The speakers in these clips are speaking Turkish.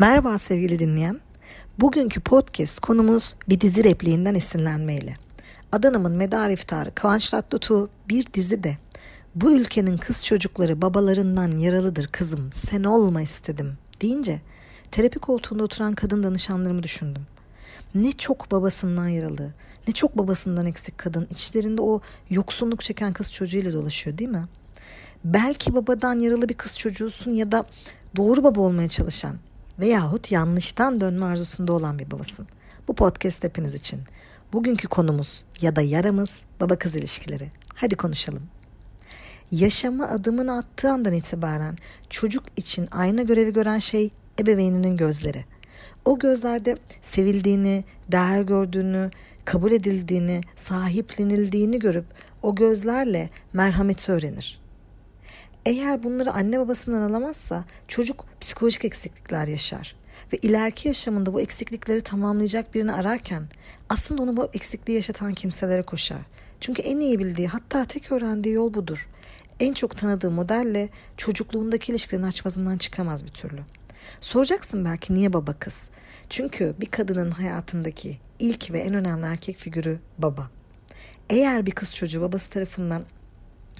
Merhaba sevgili dinleyen. Bugünkü podcast konumuz bir dizi repliğinden esinlenmeyle. Adana'mın medar iftarı Kıvanç Tatlıtuğ bir dizi de bu ülkenin kız çocukları babalarından yaralıdır kızım sen olma istedim deyince terapi koltuğunda oturan kadın danışanlarımı düşündüm. Ne çok babasından yaralı, ne çok babasından eksik kadın içlerinde o yoksunluk çeken kız çocuğuyla dolaşıyor değil mi? Belki babadan yaralı bir kız çocuğusun ya da doğru baba olmaya çalışan veyahut yanlıştan dönme arzusunda olan bir babasın. Bu podcast hepiniz için. Bugünkü konumuz ya da yaramız baba kız ilişkileri. Hadi konuşalım. Yaşama adımını attığı andan itibaren çocuk için ayna görevi gören şey ebeveyninin gözleri. O gözlerde sevildiğini, değer gördüğünü, kabul edildiğini, sahiplenildiğini görüp o gözlerle merhameti öğrenir. Eğer bunları anne babasından alamazsa çocuk psikolojik eksiklikler yaşar. Ve ileriki yaşamında bu eksiklikleri tamamlayacak birini ararken aslında onu bu eksikliği yaşatan kimselere koşar. Çünkü en iyi bildiği hatta tek öğrendiği yol budur. En çok tanıdığı modelle çocukluğundaki ilişkilerin açmazından çıkamaz bir türlü. Soracaksın belki niye baba kız? Çünkü bir kadının hayatındaki ilk ve en önemli erkek figürü baba. Eğer bir kız çocuğu babası tarafından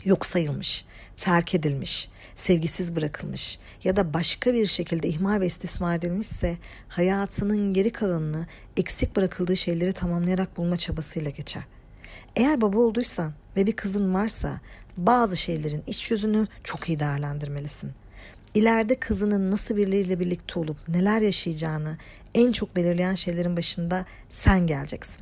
yok sayılmış, terk edilmiş, sevgisiz bırakılmış ya da başka bir şekilde ihmal ve istismar edilmişse hayatının geri kalanını eksik bırakıldığı şeyleri tamamlayarak bulma çabasıyla geçer. Eğer baba olduysan ve bir kızın varsa bazı şeylerin iç yüzünü çok iyi değerlendirmelisin. İleride kızının nasıl biriyle birlikte olup neler yaşayacağını en çok belirleyen şeylerin başında sen geleceksin.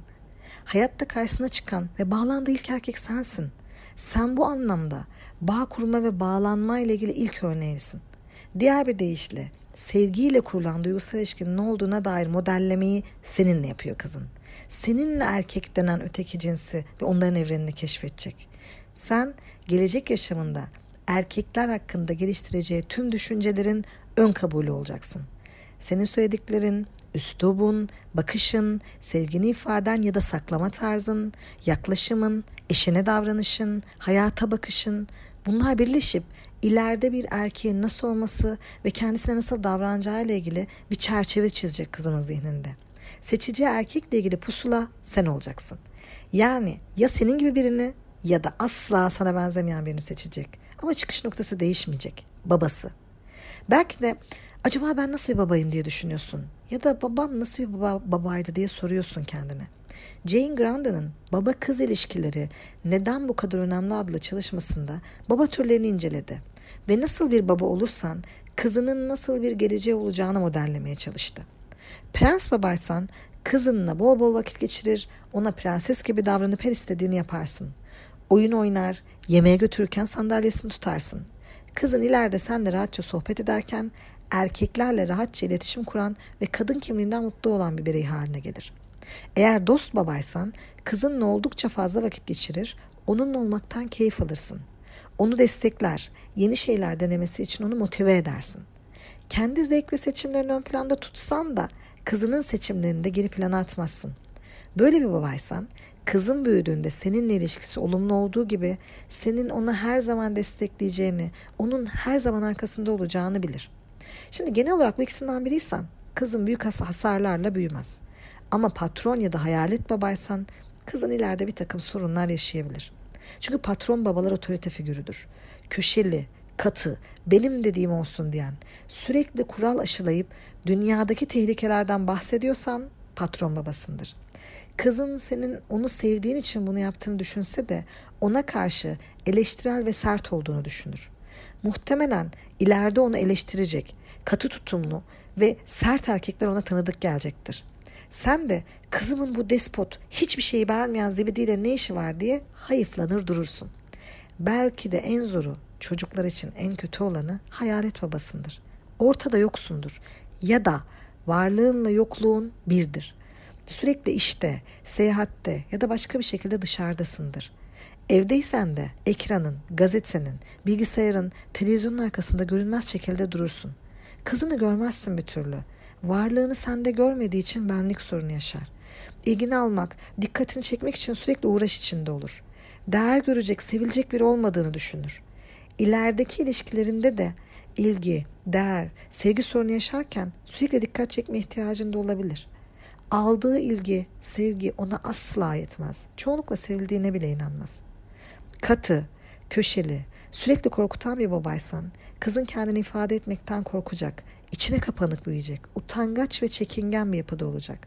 Hayatta karşısına çıkan ve bağlandığı ilk erkek sensin.'' Sen bu anlamda bağ kurma ve bağlanma ile ilgili ilk örneğisin. Diğer bir deyişle sevgiyle kurulan duygusal ilişkinin ne olduğuna dair modellemeyi seninle yapıyor kızın. Seninle erkek denen öteki cinsi ve onların evrenini keşfedecek. Sen gelecek yaşamında erkekler hakkında geliştireceği tüm düşüncelerin ön kabulü olacaksın. Senin söylediklerin, üslubun, bakışın, sevgini ifaden ya da saklama tarzın, yaklaşımın, eşine davranışın, hayata bakışın bunlar birleşip ileride bir erkeğin nasıl olması ve kendisine nasıl davranacağı ile ilgili bir çerçeve çizecek kızının zihninde. Seçici erkekle ilgili pusula sen olacaksın. Yani ya senin gibi birini ya da asla sana benzemeyen birini seçecek. Ama çıkış noktası değişmeyecek. Babası. Belki de acaba ben nasıl bir babayım diye düşünüyorsun. Ya da babam nasıl bir baba, babaydı diye soruyorsun kendine. Jane Grandin'in baba kız ilişkileri neden bu kadar önemli adlı çalışmasında baba türlerini inceledi ve nasıl bir baba olursan kızının nasıl bir geleceği olacağını modellemeye çalıştı. Prens babaysan kızınla bol bol vakit geçirir, ona prenses gibi davranıp her istediğini yaparsın. Oyun oynar, yemeğe götürürken sandalyesini tutarsın. Kızın ileride senle rahatça sohbet ederken erkeklerle rahatça iletişim kuran ve kadın kimliğinden mutlu olan bir birey haline gelir. Eğer dost babaysan kızınla oldukça fazla vakit geçirir, onunla olmaktan keyif alırsın. Onu destekler, yeni şeyler denemesi için onu motive edersin. Kendi zevk ve seçimlerini ön planda tutsan da kızının seçimlerini de geri plana atmazsın. Böyle bir babaysan kızın büyüdüğünde seninle ilişkisi olumlu olduğu gibi senin onu her zaman destekleyeceğini, onun her zaman arkasında olacağını bilir. Şimdi genel olarak bu ikisinden biriysen kızın büyük hasarlarla büyümez. Ama patron ya da hayalet babaysan kızın ileride bir takım sorunlar yaşayabilir. Çünkü patron babalar otorite figürüdür. Köşeli, katı, benim dediğim olsun diyen, sürekli kural aşılayıp dünyadaki tehlikelerden bahsediyorsan patron babasındır. Kızın senin onu sevdiğin için bunu yaptığını düşünse de ona karşı eleştirel ve sert olduğunu düşünür. Muhtemelen ileride onu eleştirecek, katı tutumlu ve sert erkekler ona tanıdık gelecektir. Sen de kızımın bu despot hiçbir şeyi beğenmeyen zibidiyle ne işi var diye hayıflanır durursun. Belki de en zoru çocuklar için en kötü olanı hayalet babasındır. Ortada yoksundur ya da varlığınla yokluğun birdir. Sürekli işte, seyahatte ya da başka bir şekilde dışarıdasındır. Evdeysen de ekranın, gazetenin, bilgisayarın, televizyonun arkasında görünmez şekilde durursun. Kızını görmezsin bir türlü. Varlığını sende görmediği için benlik sorunu yaşar. İlgini almak, dikkatini çekmek için sürekli uğraş içinde olur. Değer görecek, sevilecek biri olmadığını düşünür. İlerideki ilişkilerinde de ilgi, değer, sevgi sorunu yaşarken sürekli dikkat çekme ihtiyacında olabilir. Aldığı ilgi, sevgi ona asla yetmez. Çoğunlukla sevildiğine bile inanmaz. Katı, köşeli, sürekli korkutan bir babaysan kızın kendini ifade etmekten korkacak, içine kapanık büyüyecek, utangaç ve çekingen bir yapıda olacak.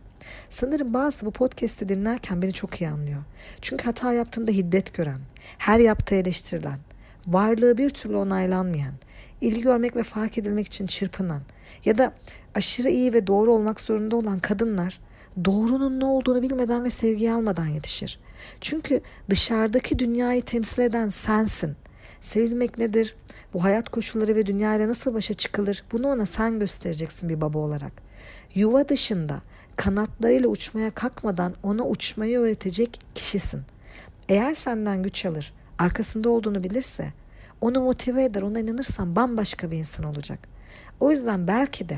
Sanırım bazı bu podcast'i dinlerken beni çok iyi anlıyor. Çünkü hata yaptığında hiddet gören, her yaptığı eleştirilen, varlığı bir türlü onaylanmayan, ilgi görmek ve fark edilmek için çırpınan ya da aşırı iyi ve doğru olmak zorunda olan kadınlar doğrunun ne olduğunu bilmeden ve sevgi almadan yetişir. Çünkü dışarıdaki dünyayı temsil eden sensin. Sevilmek nedir? Bu hayat koşulları ve dünyayla nasıl başa çıkılır? Bunu ona sen göstereceksin bir baba olarak. Yuva dışında kanatlarıyla uçmaya kalkmadan ona uçmayı öğretecek kişisin. Eğer senden güç alır, arkasında olduğunu bilirse, onu motive eder, ona inanırsan bambaşka bir insan olacak. O yüzden belki de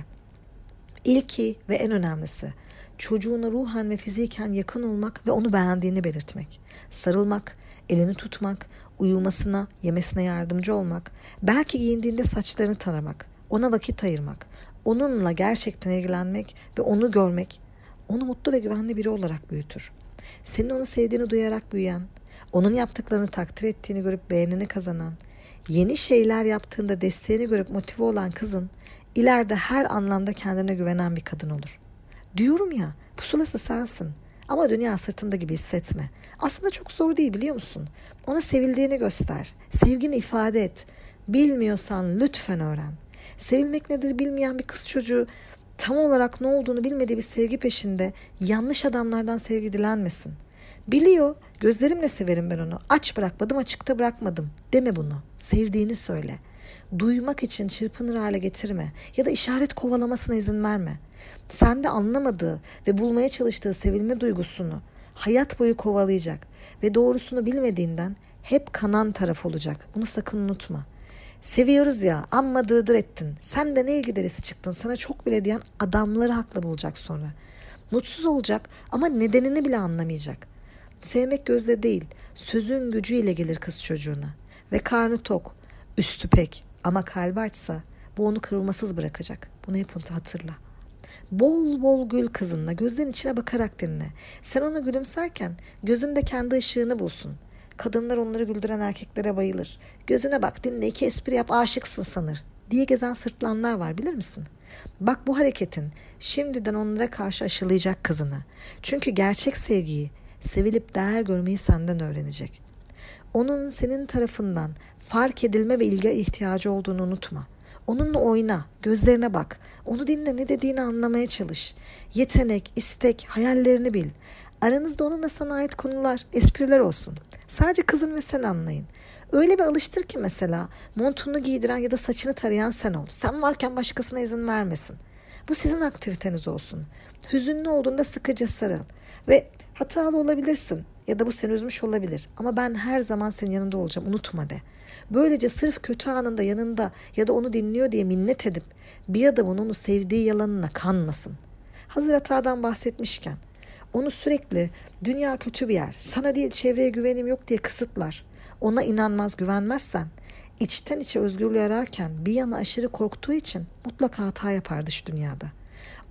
ilki ve en önemlisi çocuğuna ruhen ve fiziken yakın olmak ve onu beğendiğini belirtmek. Sarılmak, elini tutmak, uyumasına, yemesine yardımcı olmak, belki giyindiğinde saçlarını taramak, ona vakit ayırmak, onunla gerçekten ilgilenmek ve onu görmek onu mutlu ve güvenli biri olarak büyütür. Senin onu sevdiğini duyarak büyüyen, onun yaptıklarını takdir ettiğini görüp beğenini kazanan, yeni şeyler yaptığında desteğini görüp motive olan kızın ileride her anlamda kendine güvenen bir kadın olur. Diyorum ya pusulası sensin ama dünya sırtında gibi hissetme. Aslında çok zor değil biliyor musun? Ona sevildiğini göster. Sevgini ifade et. Bilmiyorsan lütfen öğren. Sevilmek nedir bilmeyen bir kız çocuğu tam olarak ne olduğunu bilmediği bir sevgi peşinde yanlış adamlardan sevgi dilenmesin. Biliyor, gözlerimle severim ben onu. Aç bırakmadım, açıkta bırakmadım. Deme bunu. Sevdiğini söyle. Duymak için çırpınır hale getirme ya da işaret kovalamasına izin verme. Sende anlamadığı ve bulmaya çalıştığı sevilme duygusunu hayat boyu kovalayacak ve doğrusunu bilmediğinden hep kanan taraf olacak. Bunu sakın unutma. Seviyoruz ya amma dırdır ettin. Sen de ne ilgi derisi çıktın sana çok bile diyen adamları haklı bulacak sonra. Mutsuz olacak ama nedenini bile anlamayacak. Sevmek gözle değil sözün gücüyle gelir kız çocuğuna. Ve karnı tok, üstü pek ama kalbi açsa bu onu kırılmasız bırakacak. Bunu hep hatırla. Bol bol gül kızınla gözlerin içine bakarak dinle. Sen ona gülümserken gözünde kendi ışığını bulsun.'' Kadınlar onları güldüren erkeklere bayılır. Gözüne bak dinle iki espri yap aşıksın sanır diye gezen sırtlanlar var bilir misin? Bak bu hareketin şimdiden onlara karşı aşılayacak kızını. Çünkü gerçek sevgiyi, sevilip değer görmeyi senden öğrenecek. Onun senin tarafından fark edilme ve ilgi ihtiyacı olduğunu unutma. Onunla oyna, gözlerine bak. Onu dinle, ne dediğini anlamaya çalış. Yetenek, istek, hayallerini bil. Aranızda onunla sana ait konular, espriler olsun. Sadece kızın ve sen anlayın. Öyle bir alıştır ki mesela montunu giydiren ya da saçını tarayan sen ol. Sen varken başkasına izin vermesin. Bu sizin aktiviteniz olsun. Hüzünlü olduğunda sıkıca sarıl. Ve hatalı olabilirsin ya da bu seni üzmüş olabilir. Ama ben her zaman senin yanında olacağım unutma de. Böylece sırf kötü anında yanında ya da onu dinliyor diye minnet edip bir adamın onu sevdiği yalanına kanmasın. Hazır hatadan bahsetmişken onu sürekli dünya kötü bir yer, sana değil çevreye güvenim yok diye kısıtlar. Ona inanmaz, güvenmezsen içten içe özgürlüğü ararken bir yana aşırı korktuğu için mutlaka hata yapar dış dünyada.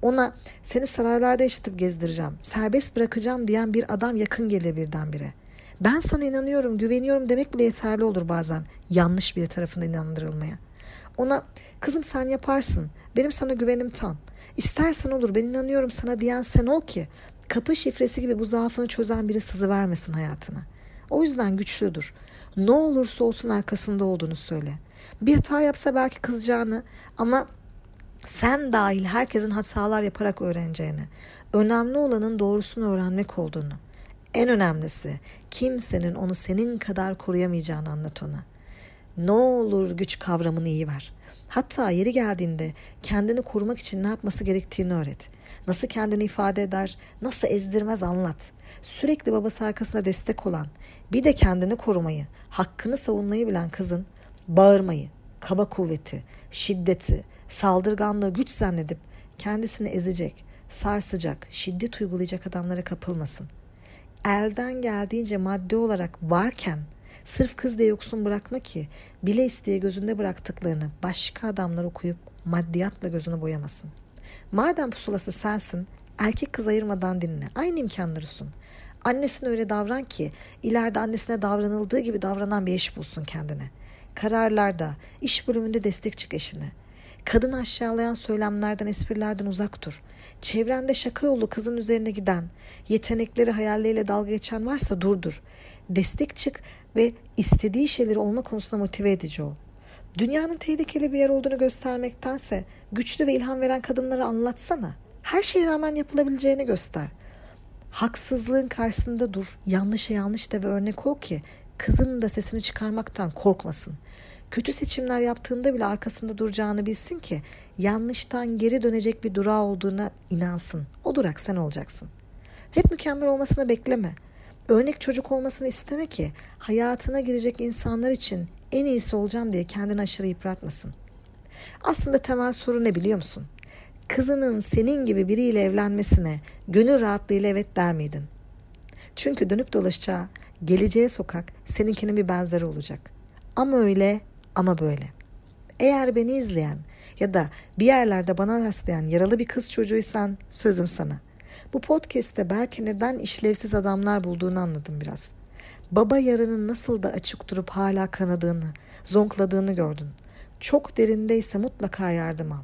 Ona seni saraylarda yaşatıp gezdireceğim, serbest bırakacağım diyen bir adam yakın gelir birdenbire. Ben sana inanıyorum, güveniyorum demek bile yeterli olur bazen yanlış bir tarafına inandırılmaya. Ona kızım sen yaparsın, benim sana güvenim tam. İstersen olur ben inanıyorum sana diyen sen ol ki kapı şifresi gibi bu zaafını çözen biri sızı vermesin hayatına. O yüzden güçlüdür. Ne olursa olsun arkasında olduğunu söyle. Bir hata yapsa belki kızacağını ama sen dahil herkesin hatalar yaparak öğreneceğini, önemli olanın doğrusunu öğrenmek olduğunu, en önemlisi kimsenin onu senin kadar koruyamayacağını anlat ona. Ne olur güç kavramını iyi ver. Hatta yeri geldiğinde kendini korumak için ne yapması gerektiğini öğret. Nasıl kendini ifade eder, nasıl ezdirmez anlat. Sürekli babası arkasında destek olan, bir de kendini korumayı, hakkını savunmayı bilen kızın bağırmayı, kaba kuvveti, şiddeti, saldırganlığı güç zannedip kendisini ezecek, sarsacak, şiddet uygulayacak adamlara kapılmasın. Elden geldiğince madde olarak varken Sırf kız diye yoksun bırakma ki bile isteye gözünde bıraktıklarını başka adamlar okuyup maddiyatla gözünü boyamasın. Madem pusulası sensin erkek kız ayırmadan dinle. Aynı imkanları sun. Annesine öyle davran ki ileride annesine davranıldığı gibi davranan bir eş bulsun kendine. Kararlarda, iş bölümünde destek çık eşine. Kadını aşağılayan söylemlerden, esprilerden uzak dur. Çevrende şaka yolu kızın üzerine giden, yetenekleri hayalleriyle dalga geçen varsa durdur. Destek çık ve istediği şeyleri olma konusunda motive edici ol. Dünyanın tehlikeli bir yer olduğunu göstermektense güçlü ve ilham veren kadınları anlatsana. Her şeye rağmen yapılabileceğini göster. Haksızlığın karşısında dur, yanlışa yanlış de ve örnek ol ki kızının da sesini çıkarmaktan korkmasın. Kötü seçimler yaptığında bile arkasında duracağını bilsin ki yanlıştan geri dönecek bir durağı olduğuna inansın. O durak sen olacaksın. Hep mükemmel olmasını bekleme. Örnek çocuk olmasını isteme ki hayatına girecek insanlar için en iyisi olacağım diye kendini aşırı yıpratmasın. Aslında temel soru ne biliyor musun? Kızının senin gibi biriyle evlenmesine gönül rahatlığıyla evet der miydin? Çünkü dönüp dolaşacağı geleceğe sokak seninkinin bir benzeri olacak. Ama öyle ama böyle. Eğer beni izleyen ya da bir yerlerde bana rastlayan yaralı bir kız çocuğuysan sözüm sana. Bu podcast'te belki neden işlevsiz adamlar bulduğunu anladım biraz. Baba yarının nasıl da açık durup hala kanadığını, zonkladığını gördün. Çok derindeyse mutlaka yardım al.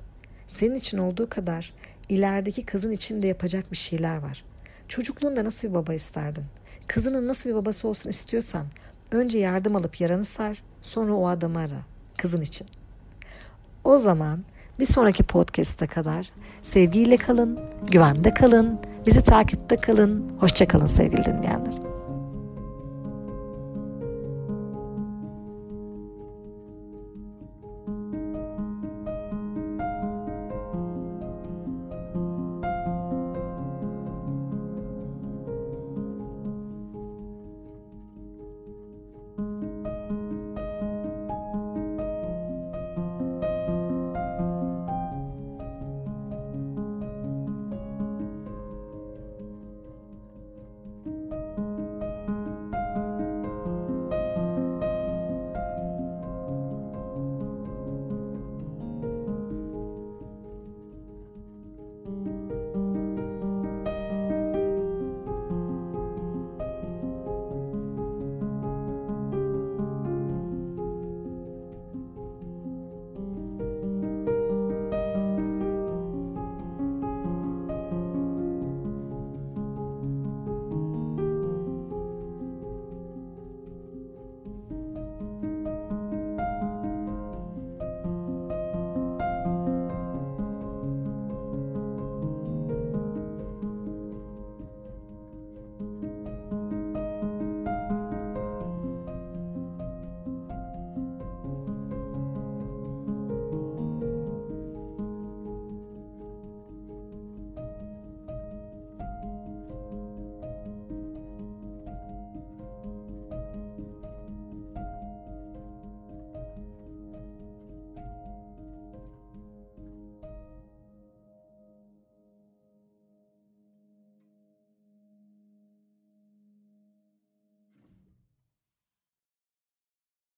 Senin için olduğu kadar ilerideki kızın için de yapacak bir şeyler var. Çocukluğunda nasıl bir baba isterdin? Kızının nasıl bir babası olsun istiyorsan önce yardım alıp yaranı sar, sonra o adamı ara kızın için. O zaman bir sonraki podcast'a kadar sevgiyle kalın, güvende kalın, bizi takipte kalın. Hoşçakalın sevgili dinleyenler.